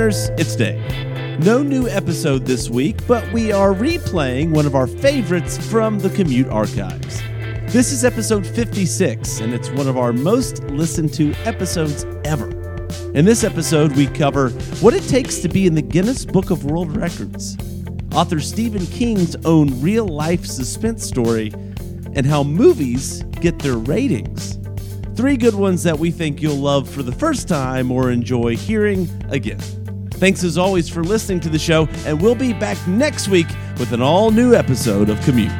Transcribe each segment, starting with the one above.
Listeners? It's Dave. No new episode this week, but we are replaying one of our favorites from the commute archives. This is episode 56, and it's one of our most listened to episodes ever. In this episode, we cover what it takes to be in the Guinness Book of World Records, author Stephen King's own real life suspense story, and how movies get their ratings. Three good ones that we think you'll love for the first time or enjoy hearing again. Thanks as always for listening to the show, and we'll be back next week with an all new episode of Commute.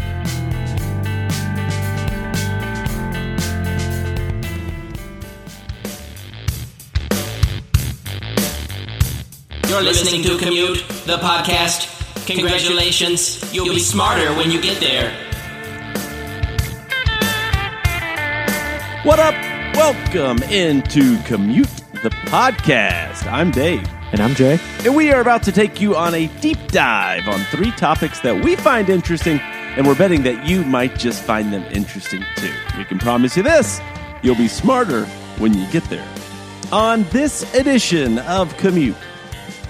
You're listening to Commute, the podcast. Congratulations, you'll be smarter when you get there. What up? Welcome into Commute, the podcast. I'm Dave. And I'm Jay. And we are about to take you on a deep dive on three topics that we find interesting, and we're betting that you might just find them interesting too. We can promise you this you'll be smarter when you get there. On this edition of Commute,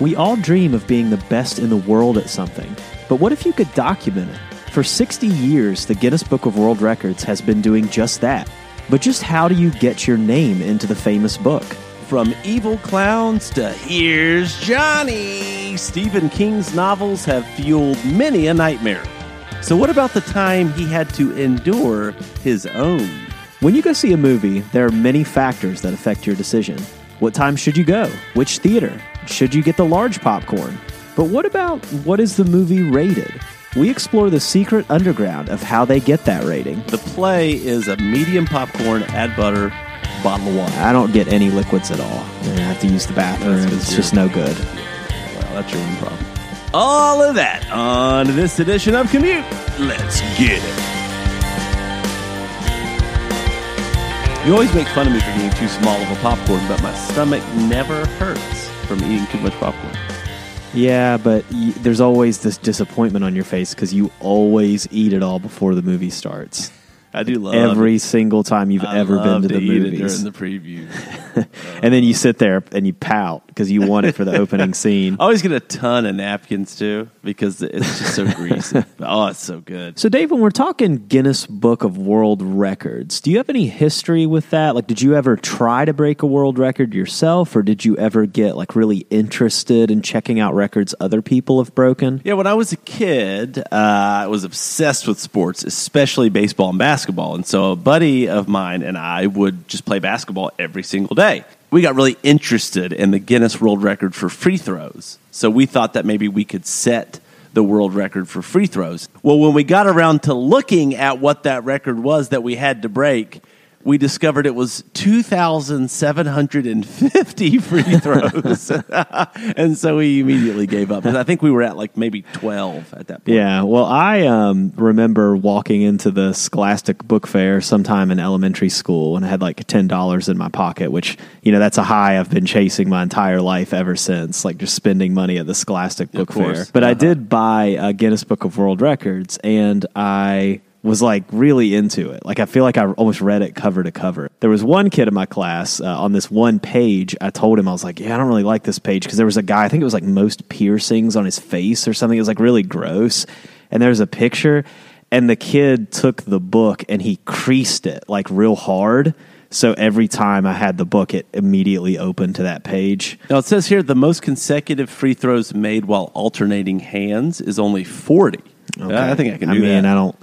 We all dream of being the best in the world at something. But what if you could document it? For 60 years, the Guinness Book of World Records has been doing just that. But just how do you get your name into the famous book? From evil clowns to Here's Johnny, Stephen King's novels have fueled many a nightmare. So, what about the time he had to endure his own? When you go see a movie, there are many factors that affect your decision. What time should you go? Which theater? Should you get the large popcorn? But what about what is the movie rated? We explore the secret underground of how they get that rating. The play is a medium popcorn, add butter, bottle of water. I don't get any liquids at all. I have to use the bathroom. It's just no good. Well, that's your own problem. All of that on this edition of Commute. Let's get it. You always make fun of me for being too small of a popcorn, but my stomach never hurts from eating too much popcorn. Yeah, but y- there's always this disappointment on your face because you always eat it all before the movie starts. I do love Every single time you've I ever been love to the movies. during the preview. and then you sit there and you pout because you want it for the opening scene. I always get a ton of napkins too because it's just so greasy. oh, it's so good. So, Dave, when we're talking Guinness Book of World Records, do you have any history with that? Like, did you ever try to break a world record yourself, or did you ever get like really interested in checking out records other people have broken? Yeah, when I was a kid, uh, I was obsessed with sports, especially baseball and basketball. And so a buddy of mine and I would just play basketball every single day. We got really interested in the Guinness World Record for free throws. So we thought that maybe we could set the world record for free throws. Well, when we got around to looking at what that record was that we had to break, we discovered it was 2,750 free throws. and so we immediately gave up. And I think we were at like maybe 12 at that point. Yeah, well, I um, remember walking into the Scholastic Book Fair sometime in elementary school and I had like ten dollars in my pocket, which you know that's a high I've been chasing my entire life ever since, like just spending money at the Scholastic Book. Fair. But I Uh-huh. did buy a Guinness Book of World Records, and I was like really into it. Like I feel like I almost read it cover to cover. There was one kid in my class uh, on this one page. I told him I was like, "Yeah, I don't really like this page because there was a guy. I think it was like most piercings on his face or something. It was like really gross." And there's a picture, and the kid took the book and he creased it like real hard. So every time I had the book, it immediately opened to that page. Now it says here the most consecutive free throws made while alternating hands is only 40. I think I can do I mean, that. I don't.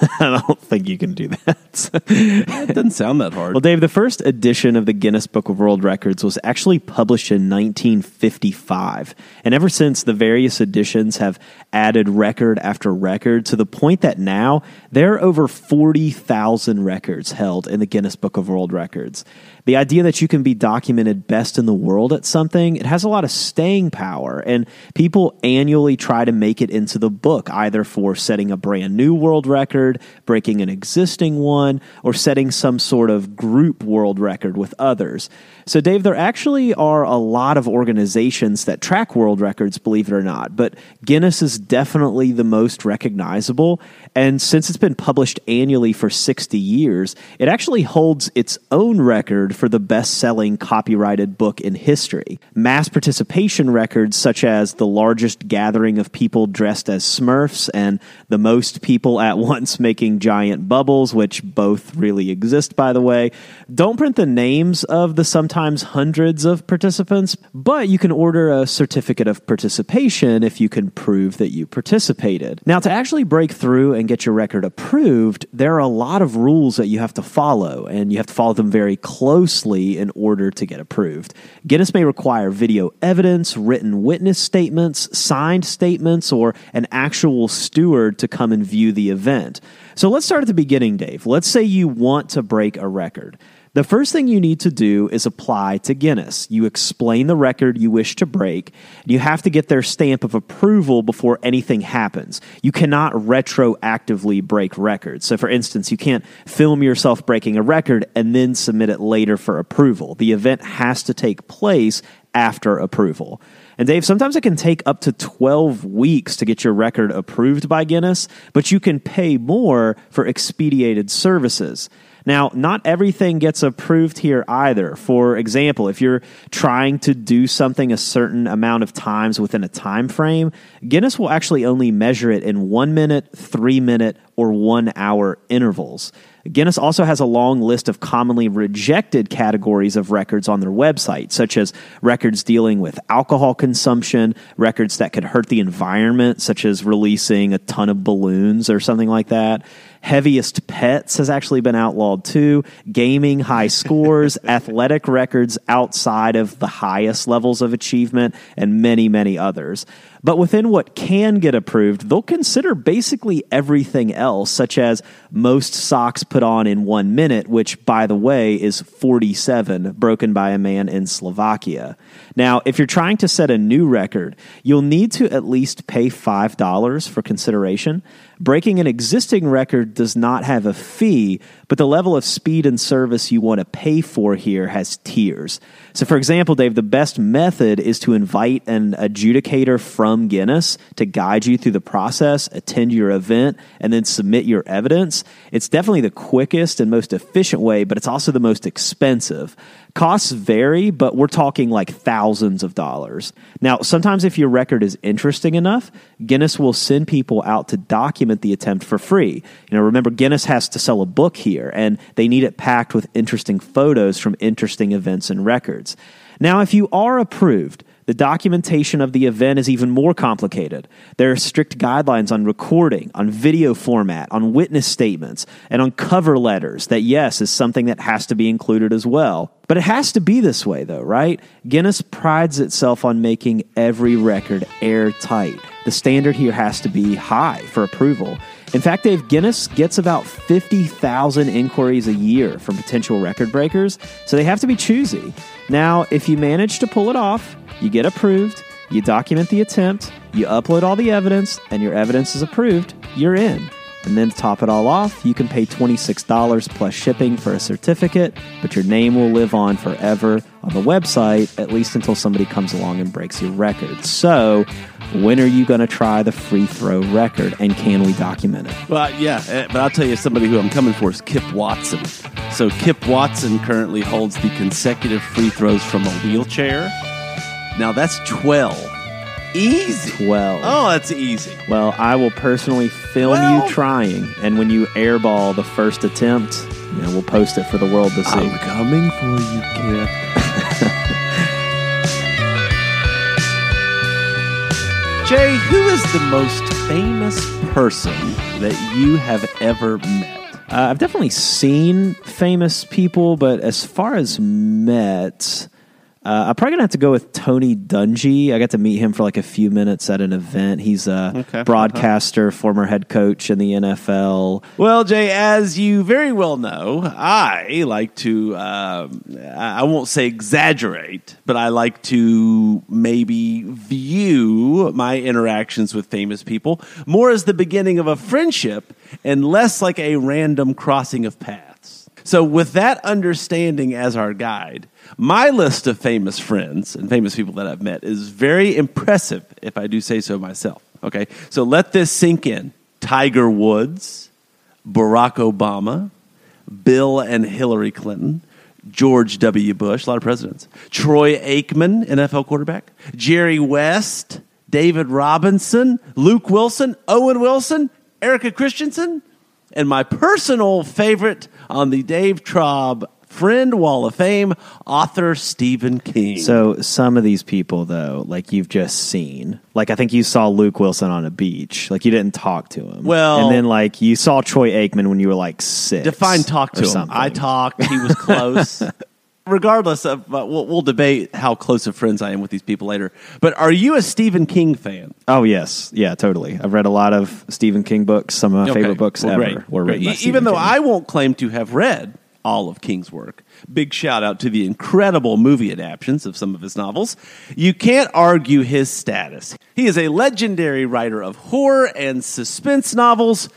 I don't think you can do that. it doesn't sound that hard. Well, Dave, the first edition of the Guinness Book of World Records was actually published in 1955. And ever since, the various editions have added record after record to the point that now there are over 40,000 records held in the Guinness Book of World Records. The idea that you can be documented best in the world at something, it has a lot of staying power. And people annually try to make it into the book, either for setting a brand new world record record, breaking an existing one, or setting some sort of group world record with others. So, Dave, there actually are a lot of organizations that track world records, believe it or not, but Guinness is definitely the most recognizable. And since it's been published annually for 60 years, it actually holds its own record for the best selling copyrighted book in history. Mass participation records, such as the largest gathering of people dressed as Smurfs and the most people at once making giant bubbles, which both really exist, by the way, don't print the names of the sometimes hundreds of participants, but you can order a certificate of participation if you can prove that you participated. Now, to actually break through and get your record approved, there are a lot of rules that you have to follow, and you have to follow them very closely in order to get approved. Guinness may require video evidence, written witness statements, signed statements, or an actual steward to come and view the event. So let's start at the beginning, Dave. Let's say you want to break a record. The first thing you need to do is apply to Guinness. You explain the record you wish to break. And you have to get their stamp of approval before anything happens. You cannot retroactively break records. So, for instance, you can't film yourself breaking a record and then submit it later for approval. The event has to take place after approval. And Dave, sometimes it can take up to 12 weeks to get your record approved by Guinness, but you can pay more for expedited services. Now, not everything gets approved here either. For example, if you're trying to do something a certain amount of times within a time frame, Guinness will actually only measure it in 1 minute, 3 minute, or 1 hour intervals. Guinness also has a long list of commonly rejected categories of records on their website, such as records dealing with alcohol consumption, records that could hurt the environment, such as releasing a ton of balloons or something like that. Heaviest pets has actually been outlawed too. Gaming, high scores, athletic records outside of the highest levels of achievement, and many, many others. But within what can get approved, they'll consider basically everything else, such as most socks put on in one minute, which, by the way, is 47, broken by a man in Slovakia. Now, if you're trying to set a new record, you'll need to at least pay $5 for consideration. Breaking an existing record does not have a fee, but the level of speed and service you want to pay for here has tiers. So, for example, Dave, the best method is to invite an adjudicator from Guinness to guide you through the process, attend your event, and then submit your evidence. It's definitely the quickest and most efficient way, but it's also the most expensive. Costs vary, but we're talking like thousands of dollars. Now, sometimes if your record is interesting enough, Guinness will send people out to document the attempt for free. You know, remember Guinness has to sell a book here and they need it packed with interesting photos from interesting events and records. Now, if you are approved, the documentation of the event is even more complicated. There are strict guidelines on recording, on video format, on witness statements, and on cover letters that, yes, is something that has to be included as well. But it has to be this way, though, right? Guinness prides itself on making every record airtight. The standard here has to be high for approval. In fact, Dave, Guinness gets about 50,000 inquiries a year from potential record breakers, so they have to be choosy. Now, if you manage to pull it off, you get approved, you document the attempt, you upload all the evidence, and your evidence is approved, you're in. And then to top it all off, you can pay $26 plus shipping for a certificate, but your name will live on forever on the website, at least until somebody comes along and breaks your record. So, when are you going to try the free throw record, and can we document it? Well, yeah, eh, but I'll tell you somebody who I'm coming for is Kip Watson. So Kip Watson currently holds the consecutive free throws from a wheelchair. Now that's 12. Easy. 12. Oh, that's easy. Well, I will personally film Well- you trying, and when you airball the first attempt, you know, we'll post it for the world to see. I'm coming for you, kid. Jay, who is the most famous person that you have ever met? Uh, I've definitely seen famous people, but as far as met, Uh, I'm probably gonna have to go with Tony Dungy. I got to meet him for like a few minutes at an event. He's a Okay. broadcaster, former head coach in the NFL. Well, Jay, as you very well know, I like to, um, I won't say exaggerate, but I like to maybe view my interactions with famous people more as the beginning of a friendship and less like a random crossing of paths. So, with that understanding as our guide, my list of famous friends and famous people that I've met is very impressive, if I do say so myself. Okay, so let this sink in. Tiger Woods, Barack Obama, Bill and Hillary Clinton, George W. Bush, a lot of presidents, Troy Aikman, NFL quarterback, Jerry West, David Robinson, Luke Wilson, Owen Wilson, Erika Christensen, and my personal favorite on the Dave Traub Friend Wall of Fame, author Stephen King. So some of these people, though, like you've just seen, like I think you saw Luke Wilson on a beach, like you didn't talk to him. Well- and then like you saw Troy Aikman when you were like six. Define talk to him. something. I talked. He was close. Regardless of, uh, we'll, we'll debate how close of friends I am with these people later. But are you a Stephen King fan? Oh yes, yeah, totally. I've read a lot of Stephen King books. Some of my Okay. favorite books Well, ever great, were great. written Even though King. I won't claim to have read all of King's work, big shout out to the incredible movie adaptations of some of his novels. You can't argue his status. He is a legendary writer of horror and suspense novels,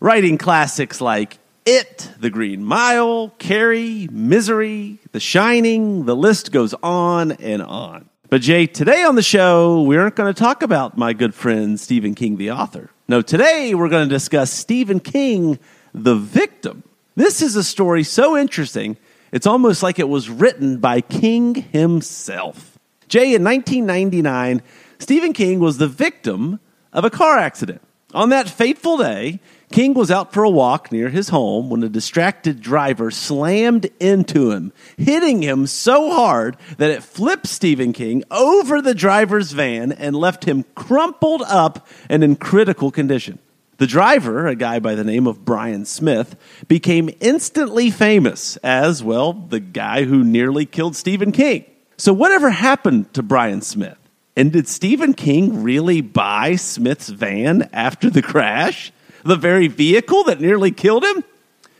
writing classics like It, The Green Mile, Carrie, Misery, The Shining. The list goes on and on. But Jay, today on the show, we aren't going to talk about my good friend Stephen King, the author. No, today we're going to discuss Stephen King, the victim. This is a story so interesting, it's almost like it was written by King himself. Jay, in 1999, Stephen King was the victim of a car accident. On that fateful day, King was out for a walk near his home when a distracted driver slammed into him, hitting him so hard that it flipped Stephen King over the driver's van and left him crumpled up and in critical condition. The driver, a guy by the name of Brian Smith, became instantly famous as, well, the guy who nearly killed Stephen King. So, whatever happened to Brian Smith? And did Stephen King really buy Smith's van after the crash? The very vehicle that nearly killed him?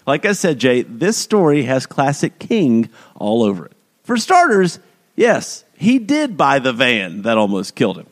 Like I said, Jay, this story has classic King all over it. For starters, yes, he did buy the van that almost killed him.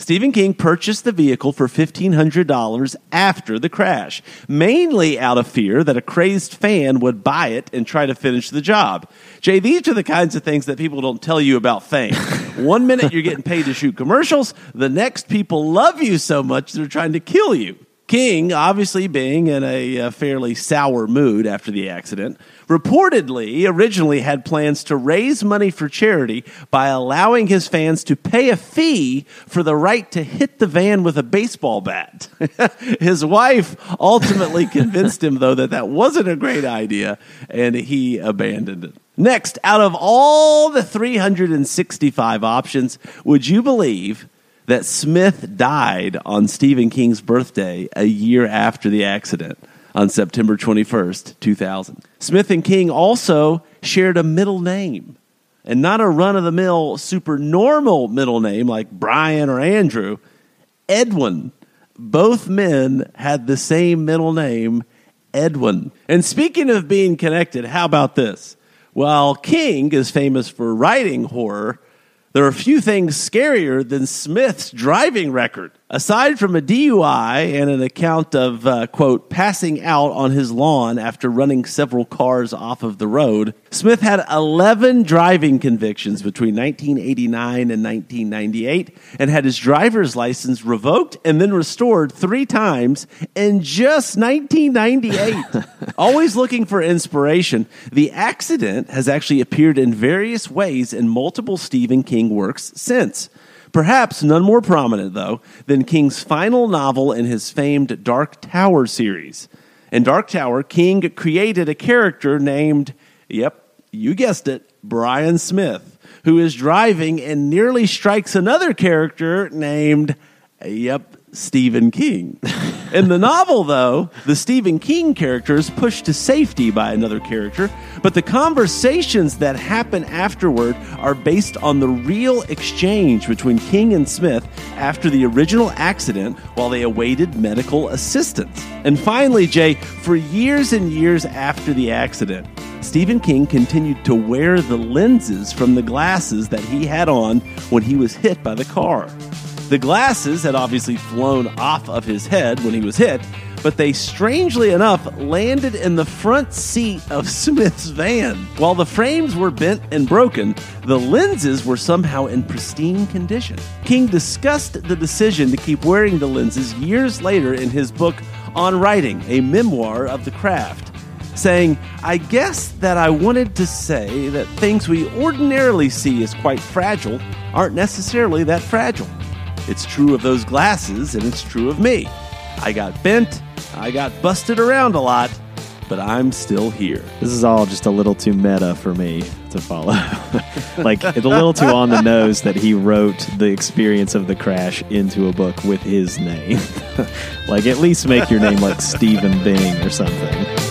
Stephen King purchased the vehicle for $1,500 after the crash, mainly out of fear that a crazed fan would buy it and try to finish the job. Jay, these are the kinds of things that people don't tell you about fame. One minute you're getting paid to shoot commercials, the next people love you so much they're trying to kill you. King, obviously being in a, uh fairly sour mood after the accident, reportedly originally had plans to raise money for charity by allowing his fans to pay a fee for the right to hit the van with a baseball bat. his wife ultimately convinced him, though, that that wasn't a great idea, and he abandoned it. Next, out of all the 365 options, would you believe that Smith died on Stephen King's birthday a year after the accident on September 21st, 2000. Smith and King also shared a middle name and not a run of the mill super normal middle name like Brian or Andrew. Edwin. Both men had the same middle name, Edwin. And speaking of being connected, how about this? While King is famous for writing horror, there are few things scarier than Smith's driving record. Aside from a DUI and an account of, uh, quote, passing out on his lawn after running several cars off of the road, Smith had 11 driving convictions between 1989 and 1998 and had his driver's license revoked and then restored three times in just 1998. Always looking for inspiration, the accident has actually appeared in various ways in multiple Stephen King works since. Perhaps none more prominent, though, than King's final novel in his famed Dark Tower series. In Dark Tower, King created a character named, yep, you guessed it, Brian Smith, who is driving and nearly strikes another character named, yep, Stephen King. In the novel, though, the Stephen King character is pushed to safety by another character, but the conversations that happen afterward are based on the real exchange between King and Smith after the original accident while they awaited medical assistance. And finally, Jay, for years and years after the accident, Stephen King continued to wear the lenses from the glasses that he had on when he was hit by the car. The glasses had obviously flown off of his head when he was hit, but they strangely enough landed in the front seat of Smith's van. While the frames were bent and broken, the lenses were somehow in pristine condition. King discussed the decision to keep wearing the lenses years later in his book On Writing, a memoir of the craft saying, I guess that I wanted to say that things we ordinarily see as quite fragile aren't necessarily that fragile. It's true of those glasses, and it's true of me. I got bent, I got busted around a lot, but I'm still here. This is all just a little too meta for me to follow. like, it's a little too on the nose that he wrote the experience of the crash into a book with his name. like, at least make your name like Stephen Bing or something.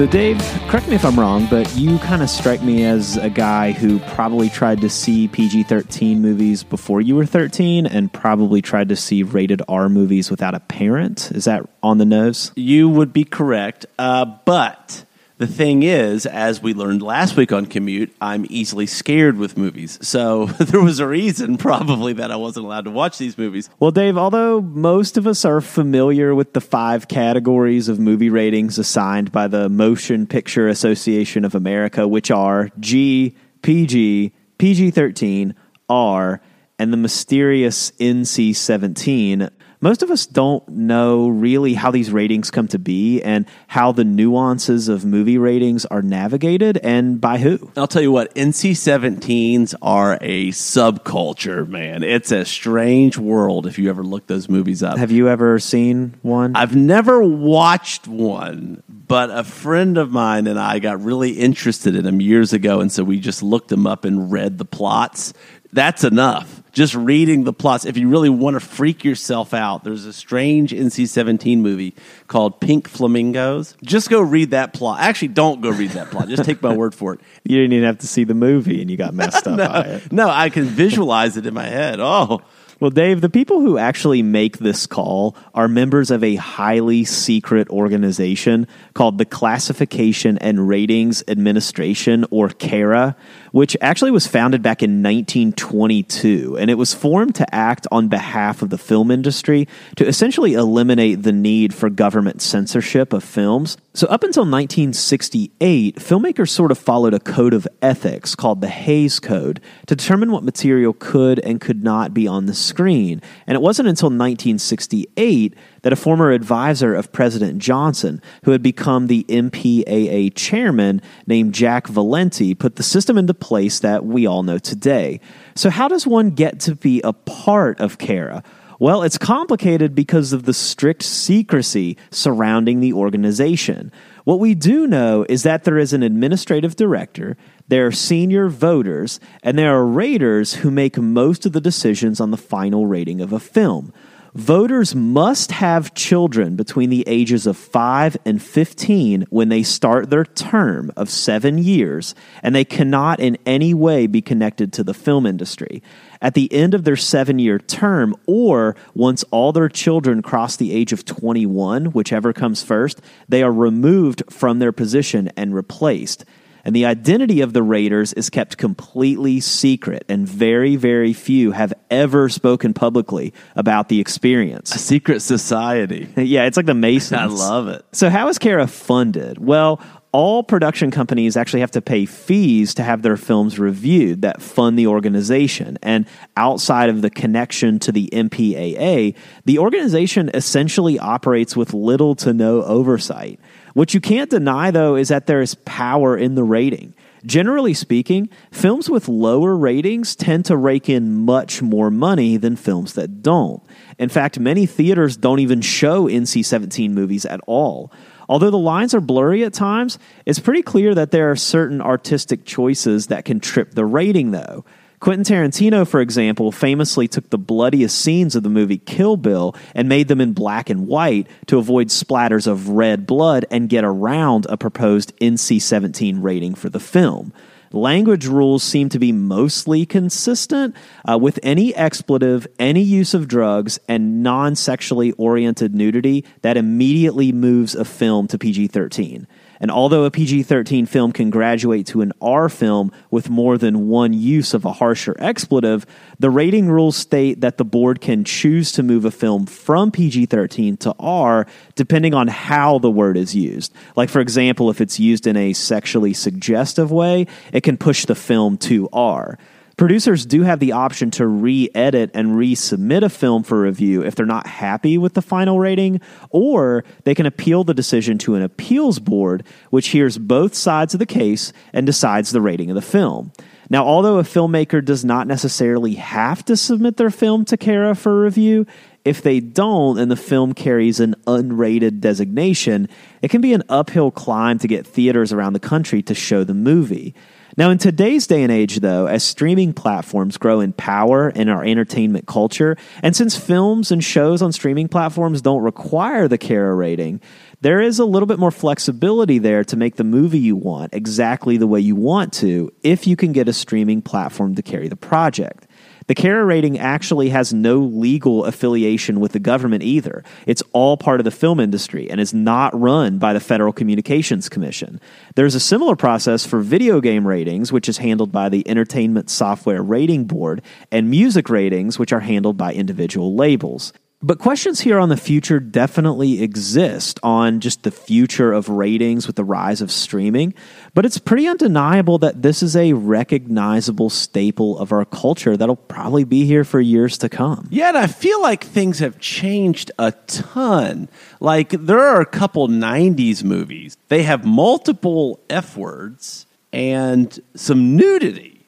So, Dave, correct me if I'm wrong, but you kind of strike me as a guy who probably tried to see PG 13 movies before you were 13 and probably tried to see rated R movies without a parent. Is that on the nose? You would be correct, uh, but the thing is, as we learned last week on Commute, I'm easily scared with movies. So there was a reason, probably, that I wasn't allowed to watch these movies. Well, Dave, although most of us are familiar with the five categories of movie ratings assigned by the Motion Picture Association of America, which are G, PG, PG 13, R, and the mysterious NC 17, most of us don't know really how these ratings come to be and how the nuances of movie ratings are navigated and by who. I'll tell you what, NC 17s are a subculture, man. It's a strange world if you ever look those movies up. Have you ever seen one? I've never watched one, but a friend of mine and I got really interested in them years ago, and so we just looked them up and read the plots. That's enough just reading the plots, if you really want to freak yourself out, there's a strange NC 17 movie called Pink Flamingos. Just go read that plot. Actually, don't go read that plot. Just take my word for it. You didn't even have to see the movie and you got messed up no, by it. No, I can visualize it in my head. Oh, well, Dave, the people who actually make this call are members of a highly secret organization called the Classification and Ratings Administration, or CARA, which actually was founded back in 1922. And it was formed to act on behalf of the film industry to essentially eliminate the need for government censorship of films. So, up until 1968, filmmakers sort of followed a code of ethics called the Hays Code to determine what material could and could not be on the screen. And it wasn't until 1968 that a former advisor of President Johnson, who had become the MPAA chairman named Jack Valenti, put the system into place that we all know today. So, how does one get to be a part of CARA? Well, it's complicated because of the strict secrecy surrounding the organization. What we do know is that there is an administrative director, there are senior voters, and there are raters who make most of the decisions on the final rating of a film. Voters must have children between the ages of 5 and 15 when they start their term of seven years, and they cannot in any way be connected to the film industry. At the end of their seven year term, or once all their children cross the age of 21, whichever comes first, they are removed from their position and replaced and the identity of the raters is kept completely secret, and very, very few have ever spoken publicly about the experience. A secret society. yeah, it's like the Masons. I love it. So, how is CARA funded? Well, all production companies actually have to pay fees to have their films reviewed that fund the organization. And outside of the connection to the MPAA, the organization essentially operates with little to no oversight. What you can't deny, though, is that there is power in the rating. Generally speaking, films with lower ratings tend to rake in much more money than films that don't. In fact, many theaters don't even show NC 17 movies at all. Although the lines are blurry at times, it's pretty clear that there are certain artistic choices that can trip the rating, though. Quentin Tarantino, for example, famously took the bloodiest scenes of the movie Kill Bill and made them in black and white to avoid splatters of red blood and get around a proposed NC 17 rating for the film. Language rules seem to be mostly consistent uh, with any expletive, any use of drugs, and non sexually oriented nudity that immediately moves a film to PG 13. And although a PG 13 film can graduate to an R film with more than one use of a harsher expletive, the rating rules state that the board can choose to move a film from PG 13 to R depending on how the word is used. Like, for example, if it's used in a sexually suggestive way, it can push the film to R. Producers do have the option to re edit and resubmit a film for review if they're not happy with the final rating, or they can appeal the decision to an appeals board, which hears both sides of the case and decides the rating of the film. Now, although a filmmaker does not necessarily have to submit their film to CARA for review, if they don't and the film carries an unrated designation, it can be an uphill climb to get theaters around the country to show the movie. Now, in today's day and age, though, as streaming platforms grow in power in our entertainment culture, and since films and shows on streaming platforms don't require the CARA rating, there is a little bit more flexibility there to make the movie you want exactly the way you want to if you can get a streaming platform to carry the project. The CARA rating actually has no legal affiliation with the government either. It's all part of the film industry and is not run by the Federal Communications Commission. There's a similar process for video game ratings, which is handled by the Entertainment Software Rating Board, and music ratings, which are handled by individual labels. But questions here on the future definitely exist on just the future of ratings with the rise of streaming. But it's pretty undeniable that this is a recognizable staple of our culture that'll probably be here for years to come. Yeah, and I feel like things have changed a ton. Like, there are a couple 90s movies, they have multiple F words and some nudity,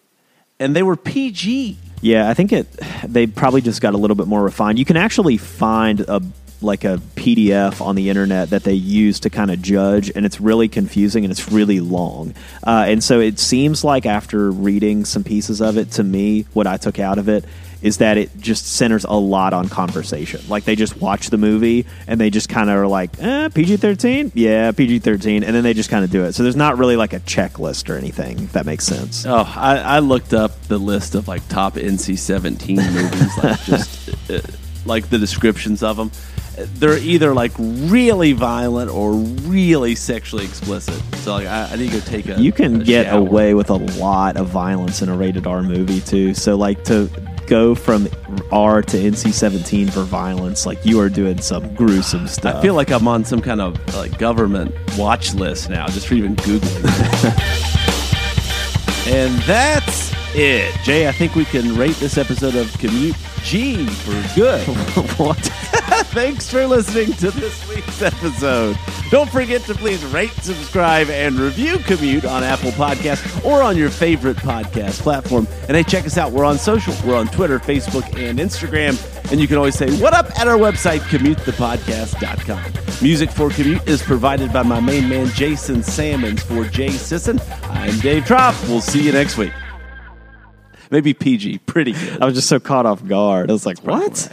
and they were PG. Yeah, I think it. They probably just got a little bit more refined. You can actually find a like a PDF on the internet that they use to kind of judge, and it's really confusing and it's really long. Uh, and so it seems like after reading some pieces of it, to me, what I took out of it is that it just centers a lot on conversation. Like they just watch the movie and they just kind of are like, eh, PG 13? Yeah, PG 13. And then they just kind of do it. So there's not really like a checklist or anything, if that makes sense. Oh, I, I looked up the list of like top NC 17 movies, like just like the descriptions of them. They're either like really violent or really sexually explicit. So like, I, I need to go take a. You can a get shower. away with a lot of violence in a rated R movie, too. So, like, to go from R to NC 17 for violence, like, you are doing some gruesome stuff. I feel like I'm on some kind of like government watch list now, just for even googling. and that's it, Jay. I think we can rate this episode of Commute G for good. what? Thanks for listening to this week's episode. Don't forget to please rate, subscribe, and review Commute on Apple Podcasts or on your favorite podcast platform. And hey, check us out. We're on social. We're on Twitter, Facebook, and Instagram. And you can always say, What up at our website, commutethepodcast.com. Music for Commute is provided by my main man, Jason Salmons. For Jay Sisson, I'm Dave Trop. We'll see you next week. Maybe PG. Pretty good. I was just so caught off guard. I was like, what?